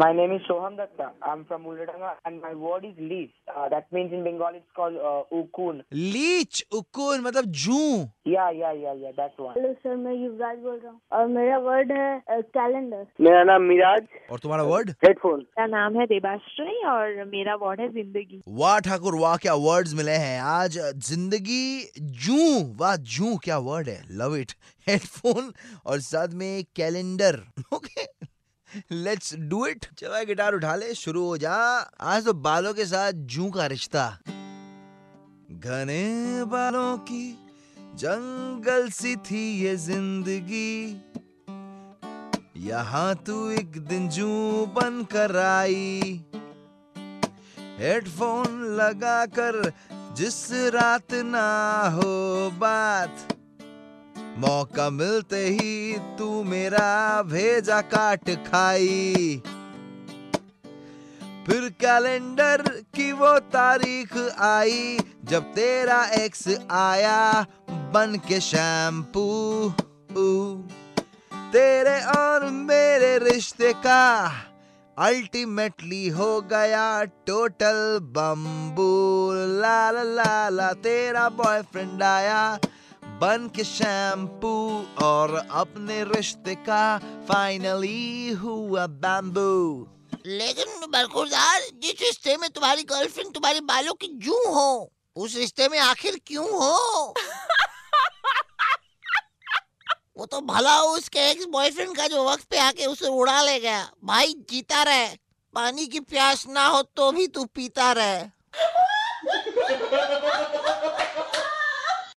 My name is Soham Datta. I'm from Uladanga and my word is leech. Uh, that means in Bengali it's called uh, ukun. Leech उकुन मतलब जू Yeah, yeah, yeah, yeah, that one. Hello sir मैं युवराज बोल रहा हूँ। और मेरा word है calendar मेरा नाम मिराज। और तुम्हारा वर्ड हेडफोन मेरा नाम है देबाश्री और मेरा वर्ड है ज़िंदगी। वाह ठाकुर वाह क्या वर्ड्स मिले हैं। आज ज़िंदगी जू। वाह जू क्या वर्ड है। लव इट हेडफोन और साथ में calendar okay let's do it चलो गिटार उठा ले, शुरू हो जा। आज तो बालों के साथ जू का रिश्ता। घने बालों की जंगल सी थी ये ज़िंदगी। यहाँ तू एक दिन जू बन कर आई। हेडफोन लगा कर जिस रात ना हो बात। मौका मिलते ही तू मेरा भेजा काट खाई। फिर कैलेंडर की वो तारीख आई, जब तेरा एक्स आया बन के शैम्पू। तेरे और मेरे रिश्ते का अल्टीमेटली हो गया टोटल बम्बू। ला ला ला तेरा बॉयफ्रेंड आया बन के शैम्पू और अपने रिश्ते का फाइनली हुआ बैम्बू लेकिन बरखुरदार जिस रिश्ते में तुम्हारी गर्लफ्रेंड तुम्हारे बालों की जू हो, उस रिश्ते में आखिर क्यों हो? वो तो भला हो उसके एक्स बॉयफ्रेंड का जो वक्त पे आके उसे उड़ा ले गया भाई, जीता रहे। पानी की प्यास ना हो तो भी तू पीता रहे।